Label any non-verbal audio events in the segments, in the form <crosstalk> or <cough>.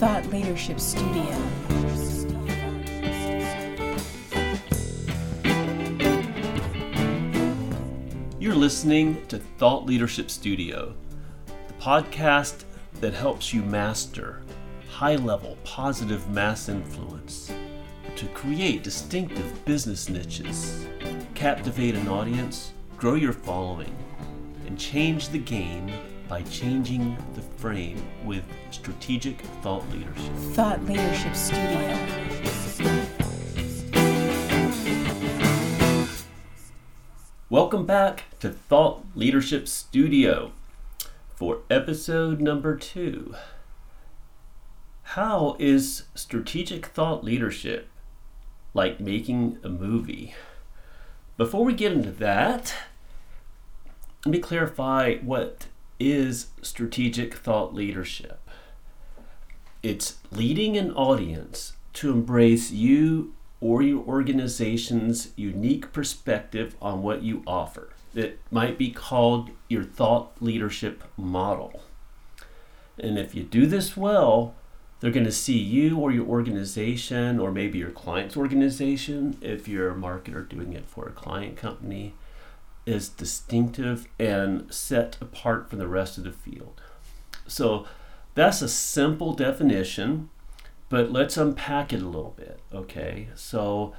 Thought Leadership Studio. You're listening to Thought Leadership Studio, the podcast that helps you master high level positive mass influence to create distinctive business niches, captivate an audience, grow your following, and change the game by changing the frame with strategic thought leadership. Thought Leadership Studio. Welcome back to Thought Leadership Studio for episode number two. How is strategic thought leadership like making a movie? Before we get into that, let me clarify what is strategic thought leadership. It's leading an audience to embrace you or your organization's unique perspective on what you offer. It might be called your thought leadership model. And if you do this well, they're going to see you or your organization, or maybe your client's organization, if you're a marketer doing it for a client company, is distinctive and set apart from the rest of the field. So that's a simple definition, but let's unpack it a little bit, okay? So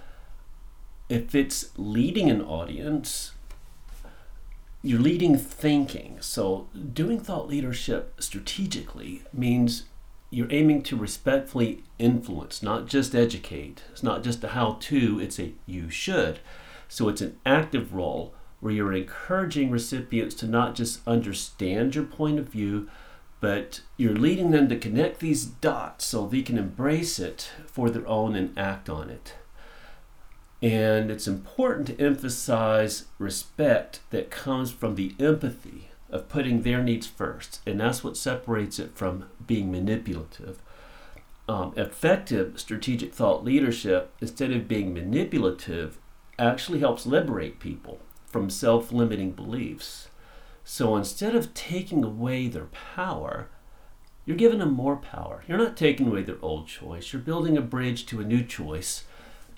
if it's leading an audience, you're leading thinking. So doing thought leadership strategically means you're aiming to respectfully influence, not just educate. It's not just a how to, it's a you should. So it's an active role where you're encouraging recipients to not just understand your point of view, but you're leading them to connect these dots so they can embrace it for their own and act on it. And it's important to emphasize respect that comes from the empathy of putting their needs first. And that's what separates it from being manipulative. Um, effective strategic thought leadership, instead of being manipulative, actually helps liberate people from self limiting beliefs. So instead of taking away their power, you're giving them more power. You're not taking away their old choice. You're building a bridge to a new choice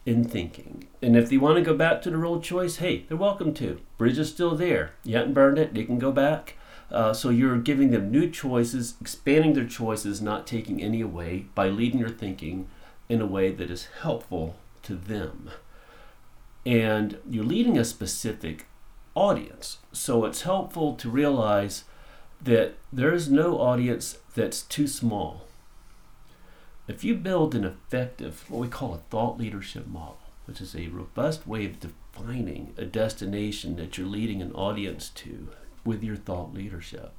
in thinking. And if they want to go back to their old choice, hey, they're welcome to. Bridge is still there. You haven't burned it, they can go back. Uh, so you're giving them new choices, expanding their choices, not taking any away by leading your thinking in a way that is helpful to them and you're leading a specific audience. So it's helpful to realize that there is no audience that's too small. If you build an effective, what we call a thought leadership model, which is a robust way of defining a destination that you're leading an audience to with your thought leadership,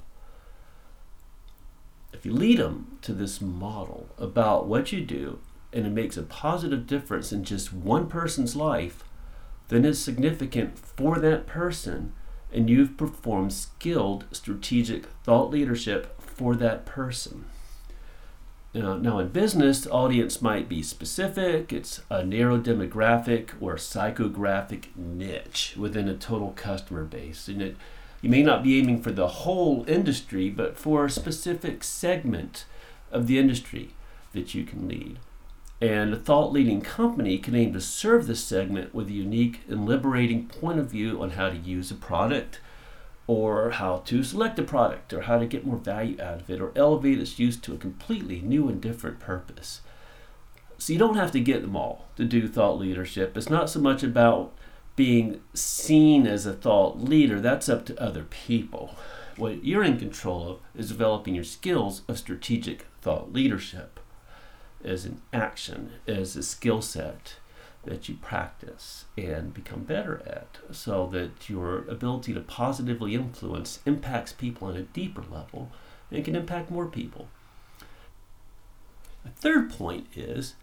if you lead them to this model about what you do and it makes a positive difference in just one person's life, then is significant for that person and you've performed skilled strategic thought leadership for that person. Now, now, in business, the audience might be specific, it's a narrow demographic or psychographic niche within a total customer base. And it, you may not be aiming for the whole industry, but for a specific segment of the industry that you can lead. And a thought leading company can aim to serve this segment with a unique and liberating point of view on how to use a product, or how to select a product, or how to get more value out of it, or elevate its use to a completely new and different purpose. So you don't have to get them all to do thought leadership. It's not so much about being seen as a thought leader, that's up to other people. What you're in control of is developing your skills of strategic thought leadership as an action, as a skill set that you practice and become better at so that your ability to positively influence impacts people on a deeper level and can impact more people. A third point is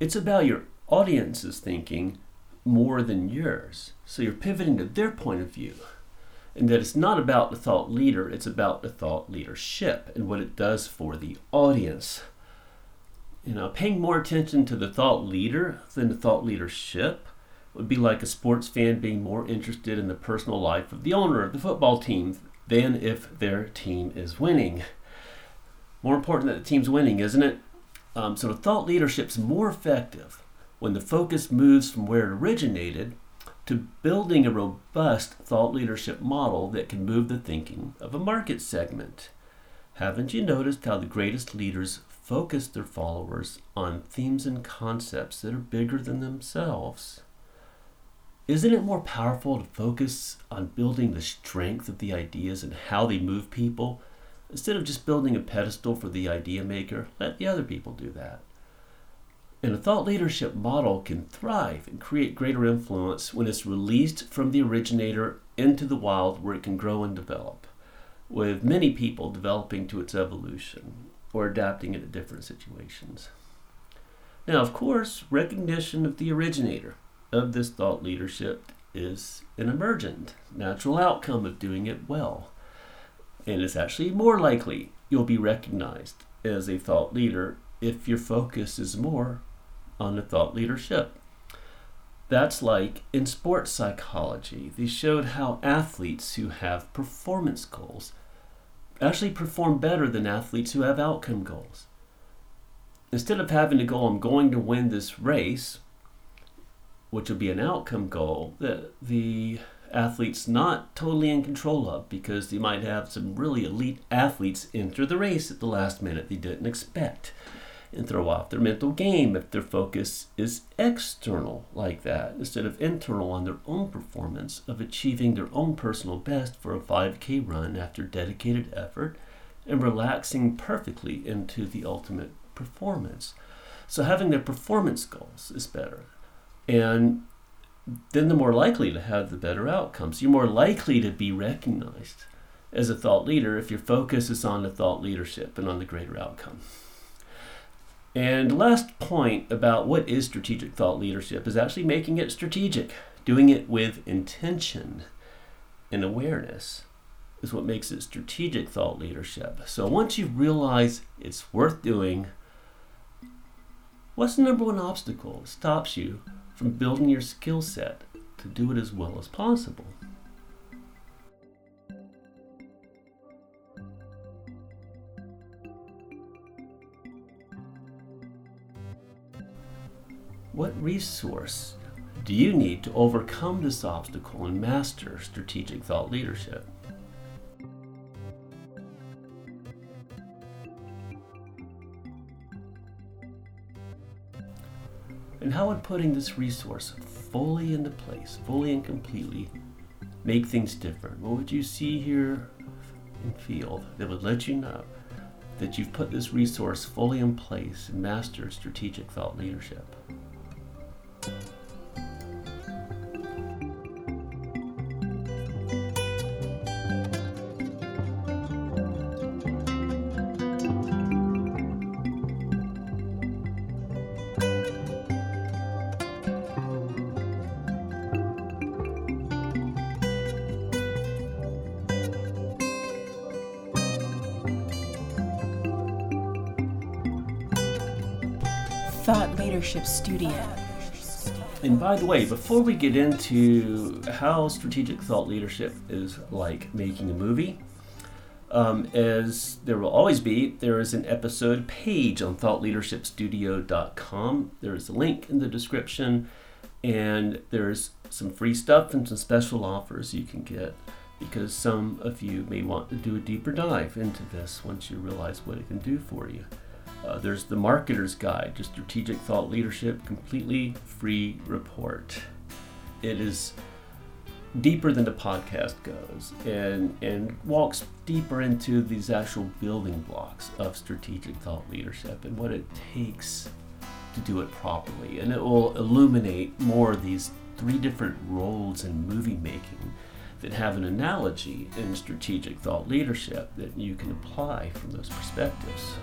it's about your audience's thinking more than yours. So you're pivoting to their point of view. And that it's not about the thought leader, it's about the thought leadership and what it does for the audience you know, paying more attention to the thought leader than the thought leadership would be like a sports fan being more interested in the personal life of the owner of the football team than if their team is winning. More important that the team's winning, isn't it? Um, so the thought leadership's more effective when the focus moves from where it originated to building a robust thought leadership model that can move the thinking of a market segment. Haven't you noticed how the greatest leaders focus their followers on themes and concepts that are bigger than themselves? Isn't it more powerful to focus on building the strength of the ideas and how they move people instead of just building a pedestal for the idea maker? Let the other people do that. And a thought leadership model can thrive and create greater influence when it's released from the originator into the wild where it can grow and develop, with many people developing to its evolution or adapting it to different situations. Now, of course, recognition of the originator of this thought leadership is an emergent, natural outcome of doing it well. And it's actually more likely you'll be recognized as a thought leader if your focus is more on the thought leadership. That's like in sports psychology. They showed how athletes who have performance goals actually perform better than athletes who have outcome goals. Instead of having to go, I'm going to win this race, which would be an outcome goal that the athlete's not totally in control of because they might have some really elite athletes enter the race at the last minute they didn't expect and throw off their mental game if their focus is external like that instead of internal on their own performance of achieving their own personal best for a 5k run after dedicated effort and relaxing perfectly into the ultimate performance. So having their performance goals is better. And then the more likely to have the better outcomes. You're more likely to be recognized as a thought leader if your focus is on the thought leadership and on the greater outcome and last point about what is strategic thought leadership is actually making it strategic, doing it with intention and awareness is what makes it strategic thought leadership. So once you realize it's worth doing, what's the number one obstacle that stops you from building your skill set to do it as well as possible? What resource do you need to overcome this obstacle and master strategic thought leadership? And how would putting this resource fully into place, fully and completely, make things different? What would you see here and feel that would let you know that you've put this resource fully in place and mastered strategic thought leadership? Thought Leadership Studio. And by the way, before we get into how strategic thought leadership is like making a movie, um, as there will always be, there is an episode page on thoughtleadershipstudio.com. There is a link in the description, and there's some free stuff and some special offers you can get because some of you may want to do a deeper dive into this once you realize what it can do for you. Uh, there's the Marketer's Guide to Strategic Thought Leadership, completely free report. It is deeper than the podcast goes and, and walks deeper into these actual building blocks of strategic thought leadership and what it takes to do it properly. And it will illuminate more of these three different roles in movie making that have an analogy in strategic thought leadership that you can apply from those perspectives.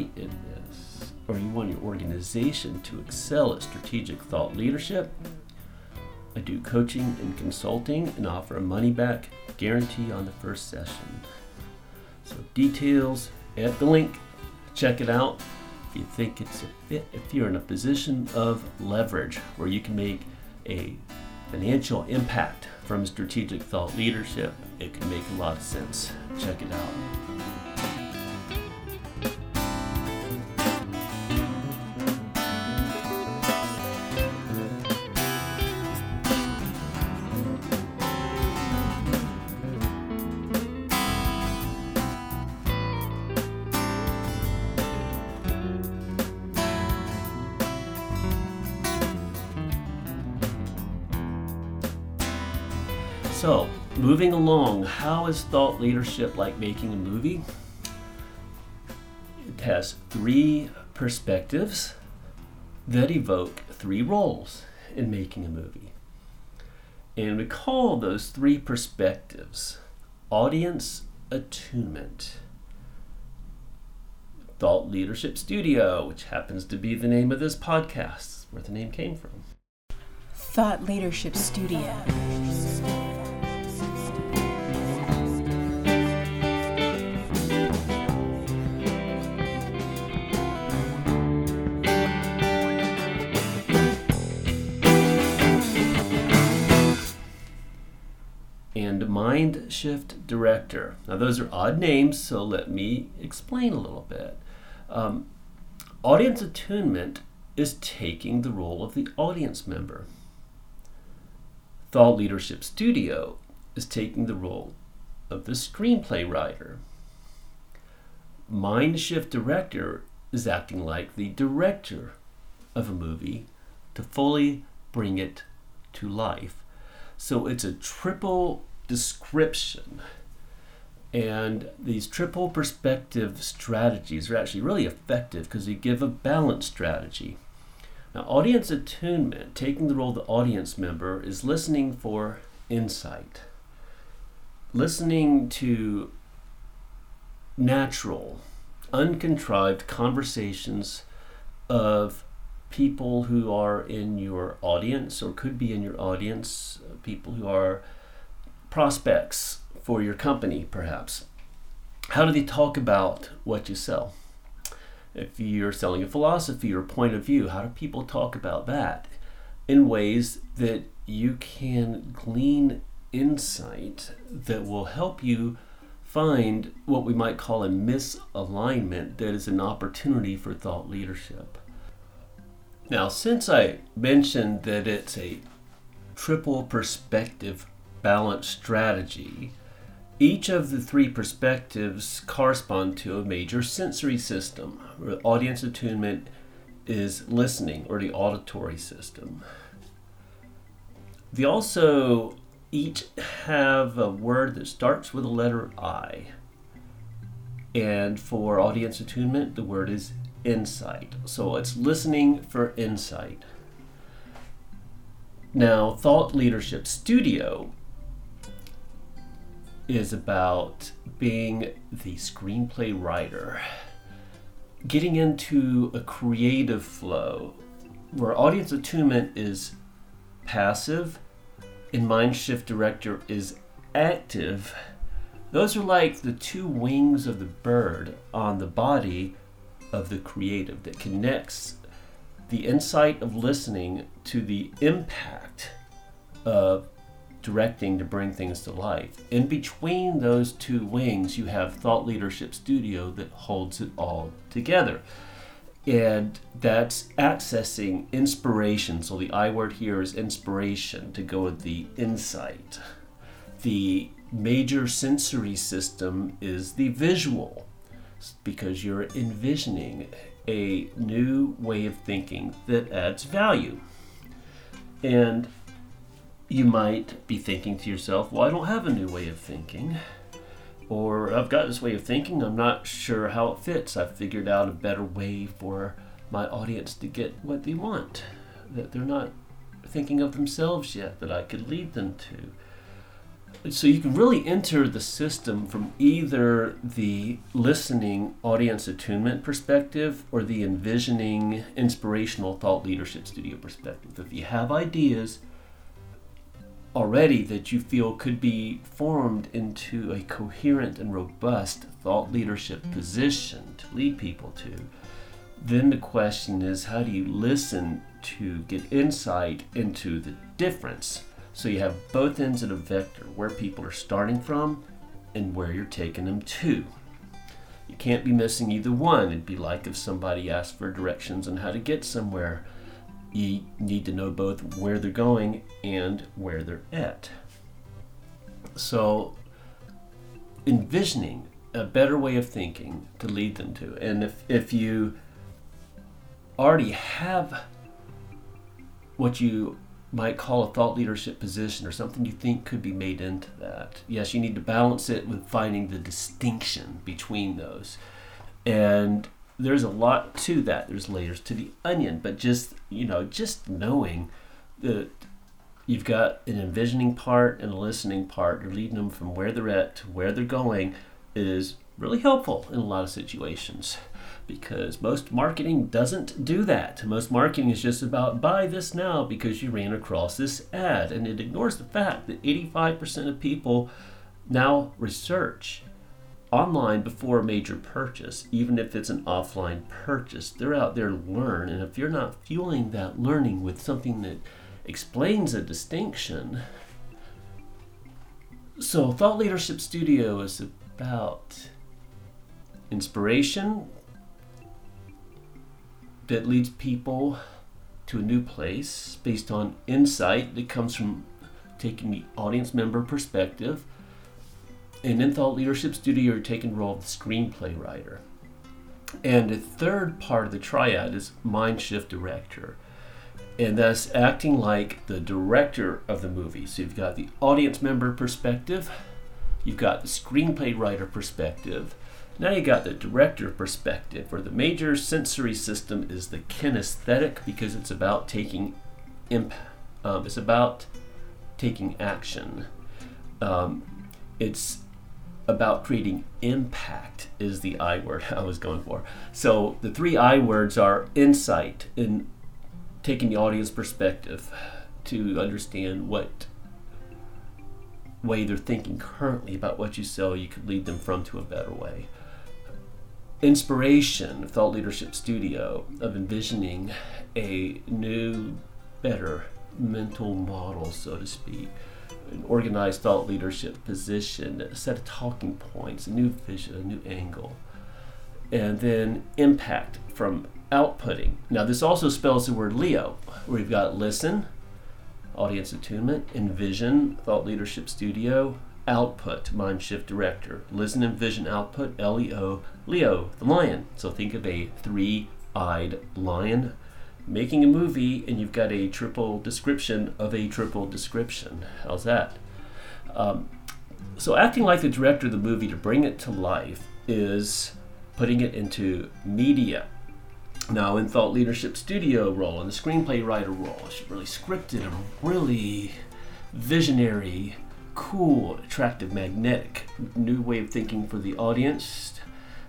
Great in this, or you want your organization to excel at strategic thought leadership, I do coaching and consulting and offer a money back guarantee on the first session. So, details at the link. Check it out. if you think it's a fit, if you're in a position of leverage where you can make a financial impact from strategic thought leadership, it can make a lot of sense. Check it out. Along, how is thought leadership like making a movie? It has three perspectives that evoke three roles in making a movie. And we call those three perspectives audience attunement, thought leadership studio, which happens to be the name of this podcast, where the name came from. Thought Leadership Studio. Mind Shift Director. Now, those are odd names, so let me explain a little bit. Um, audience attunement is taking the role of the audience member. Thought Leadership Studio is taking the role of the screenplay writer. Mind Shift Director is acting like the director of a movie to fully bring it to life. So it's a triple description. And these triple perspective strategies are actually really effective because they give a balanced strategy. Now, audience attunement, taking the role of the audience member, is listening for insight, listening to natural, uncontrived conversations of people who are in your audience or could be in your audience, uh, people who are prospects for your company, perhaps. How do they talk about what you sell? If you're selling a philosophy or point of view, how do people talk about that in ways that you can glean insight that will help you find what we might call a misalignment that is an opportunity for thought leadership? Now, since I mentioned that it's a triple perspective balance strategy, each of the three perspectives correspond to a major sensory system. Audience attunement is listening or the auditory system. They also each have a word that starts with the letter I. And for audience attunement, the word is insight. So it's listening for insight. Now, Thought Leadership Studio is about being the screenplay writer, getting into a creative flow where audience attunement is passive and mind shift director is active. Those are like the two wings of the bird on the body of the creative that connects the insight of listening to the impact of directing to bring things to life. In between those two wings, you have Thought Leadership Studio that holds it all together. And that's accessing inspiration. So the I word here is inspiration to go with the insight. The major sensory system is the visual because you're envisioning a new way of thinking that adds value. And you might be thinking to yourself, well, I don't have a new way of thinking. Or I've got this way of thinking, I'm not sure how it fits. I've figured out a better way for my audience to get what they want, that they're not thinking of themselves yet, that I could lead them to. So you can really enter the system from either the listening audience attunement perspective or the envisioning inspirational thought leadership studio perspective. If you have ideas, already that you feel could be formed into a coherent and robust thought leadership position to lead people to, then the question is how do you listen to get insight into the difference? So you have both ends of the vector, where people are starting from and where you're taking them to. You can't be missing either one. It'd be like if somebody asked for directions on how to get somewhere. You need to know both where they're going and where they're at. So, envisioning a better way of thinking to lead them to. And if, if you already have what you might call a thought leadership position or something you think could be made into that. Yes, you need to balance it with finding the distinction between those. And there's a lot to that. There's layers to the onion, but just, you know, just knowing that you've got an envisioning part and a listening part, you're leading them from where they're at to where they're going is really helpful in a lot of situations because most marketing doesn't do that. Most marketing is just about buy this now because you ran across this ad, and it ignores the fact that 85% of people now research online before a major purchase, even if it's an offline purchase. They're out there to learn, and if you're not fueling that learning with something that explains a distinction, so Thought Leadership Studio is about inspiration, that leads people to a new place based on insight that comes from taking the audience member perspective. And in Thought Leadership Studio, you're taking role of the screenplay writer. And the third part of the triad is mind shift director. And that's acting like the director of the movie. So you've got the audience member perspective, you've got the screenplay writer perspective, now you got the director perspective, where the major sensory system is the kinesthetic because it's about taking imp- um, it's about taking action. Um, it's about creating impact is the I word <laughs> I was going for. So the three I words are insight in taking the audience perspective to understand what way they're thinking currently about what you sell you could lead them from to a better way inspiration, Thought Leadership Studio, of envisioning a new, better mental model, so to speak, an organized thought leadership position, a set of talking points, a new vision, a new angle. And then impact from outputting. Now, this also spells the word Leo, where we've got listen, audience attunement, envision, thought leadership studio, output, mind shift director. Listen and vision output, L E O, Leo, the lion. So think of a three eyed lion making a movie, and you've got a triple description of a triple description. How's that? Um, so, acting like the director of the movie to bring it to life is putting it into media. Now, in Thought Leadership Studio role, in the screenplay writer role, it's really scripted and really visionary cool, attractive, magnetic new way of thinking for the audience,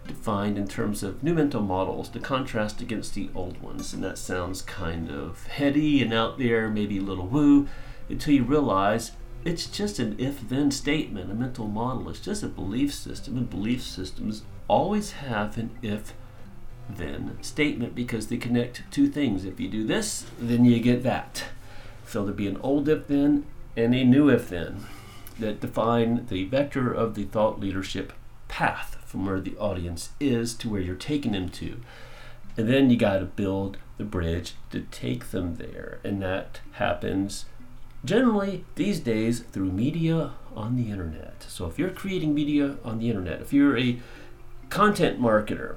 defined in terms of new mental models to contrast against the old ones. And that sounds kind of heady and out there, maybe a little woo, until you realize it's just an if then statement. A mental model is just a belief system, and belief systems always have an if then statement because they connect two things. If you do this, then you get that. So there'd be an old if then and a new if then that define the vector of the thought leadership path from where the audience is to where you're taking them to. And then you got to build the bridge to take them there. And that happens generally these days through media on the internet. So if you're creating media on the internet, if you're a content marketer,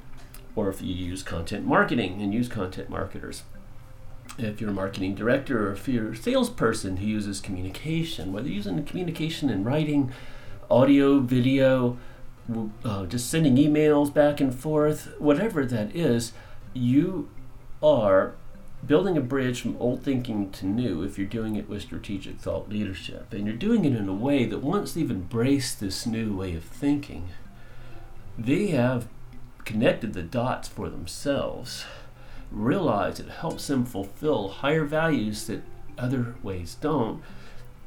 or if you use content marketing and use content marketers, if you're a marketing director or if you're a salesperson who uses communication, whether you're using communication in writing, audio, video, uh, just sending emails back and forth, whatever that is, you are building a bridge from old thinking to new if you're doing it with strategic thought leadership. And you're doing it in a way that once they've embraced this new way of thinking, they have connected the dots for themselves realize it helps them fulfill higher values that other ways don't,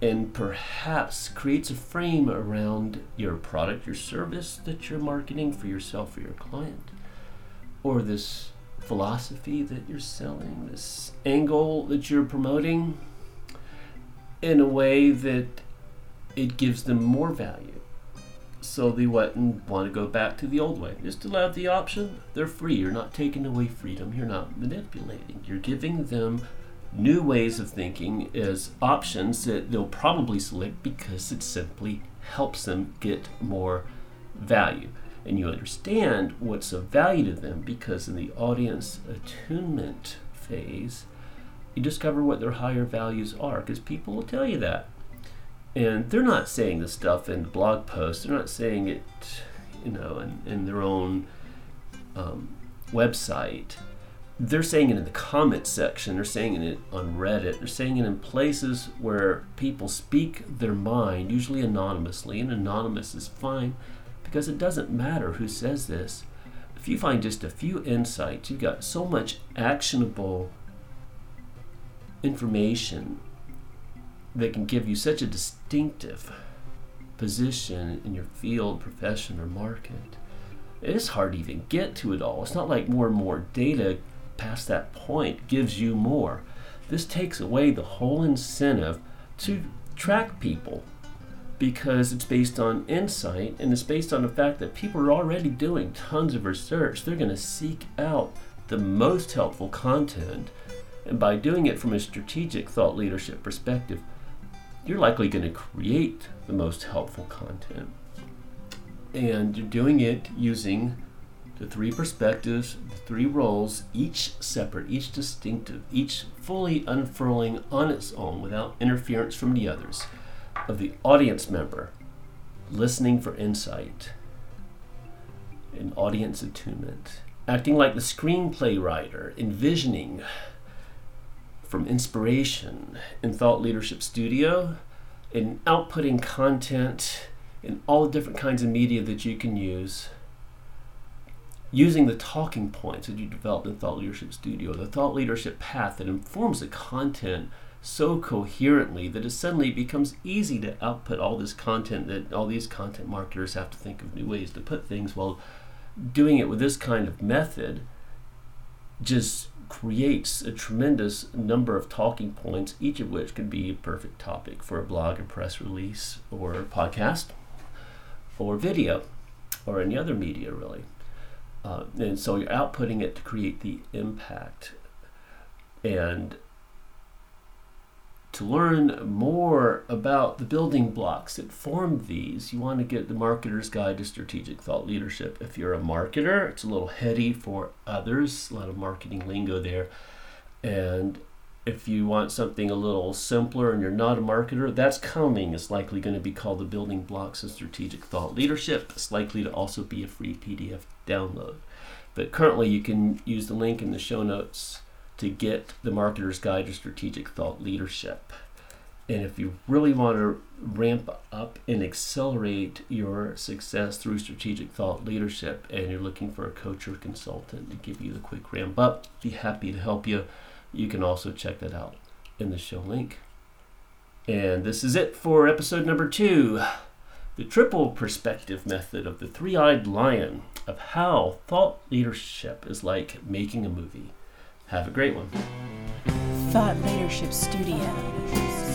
and perhaps creates a frame around your product, your service that you're marketing for yourself or your client, or this philosophy that you're selling, this angle that you're promoting, in a way that it gives them more value. So they wouldn't want to go back to the old way. Just allow the option. They're free. You're not taking away freedom. You're not manipulating. You're giving them new ways of thinking as options that they'll probably select because it simply helps them get more value. And you understand what's of value to them because in the audience attunement phase, you discover what their higher values are because people will tell you that. And they're not saying this stuff in the blog posts, they're not saying it, you know, in, in their own um, website they're saying it in the comments section, they're saying it on Reddit, they're saying it in places where people speak their mind, usually anonymously, and anonymous is fine because it doesn't matter who says this. If you find just a few insights, you've got so much actionable information that can give you such a distinctive position in your field, profession, or market. It is hard to even get to it all. It's not like more and more data past that point gives you more. This takes away the whole incentive to track people because it's based on insight and it's based on the fact that people are already doing tons of research. They're going to seek out the most helpful content. And by doing it from a strategic thought leadership perspective, you're likely going to create the most helpful content. And you're doing it using the three perspectives, the three roles, each separate, each distinctive, each fully unfurling on its own without interference from the others, of the audience member listening for insight and audience attunement, acting like the screenplay writer, envisioning from inspiration in Thought Leadership Studio, in outputting content in all the different kinds of media that you can use using the talking points that you developed in Thought Leadership Studio, the thought leadership path that informs the content so coherently that it suddenly becomes easy to output all this content that all these content marketers have to think of new ways to put things. Well, doing it with this kind of method just creates a tremendous number of talking points, each of which could be a perfect topic for a blog, a press release, or a podcast, or video, or any other media, really. Uh, and so you're outputting it to create the impact. And to learn more about the building blocks that form these, you want to get the Marketer's Guide to Strategic Thought Leadership. If you're a marketer, it's a little heady for others, a lot of marketing lingo there. And if you want something a little simpler and you're not a marketer, that's coming. It's likely going to be called the Building Blocks of Strategic Thought Leadership. It's likely to also be a free PDF download. But currently, you can use the link in the show notes to get the Marketer's Guide to Strategic Thought Leadership. And if you really want to ramp up and accelerate your success through strategic thought leadership, and you're looking for a coach or consultant to give you the quick ramp up, be happy to help you you can also check that out in the show link. And this is it for episode number two the triple perspective method of the three eyed lion of how thought leadership is like making a movie. Have a great one. Thought Leadership Studio.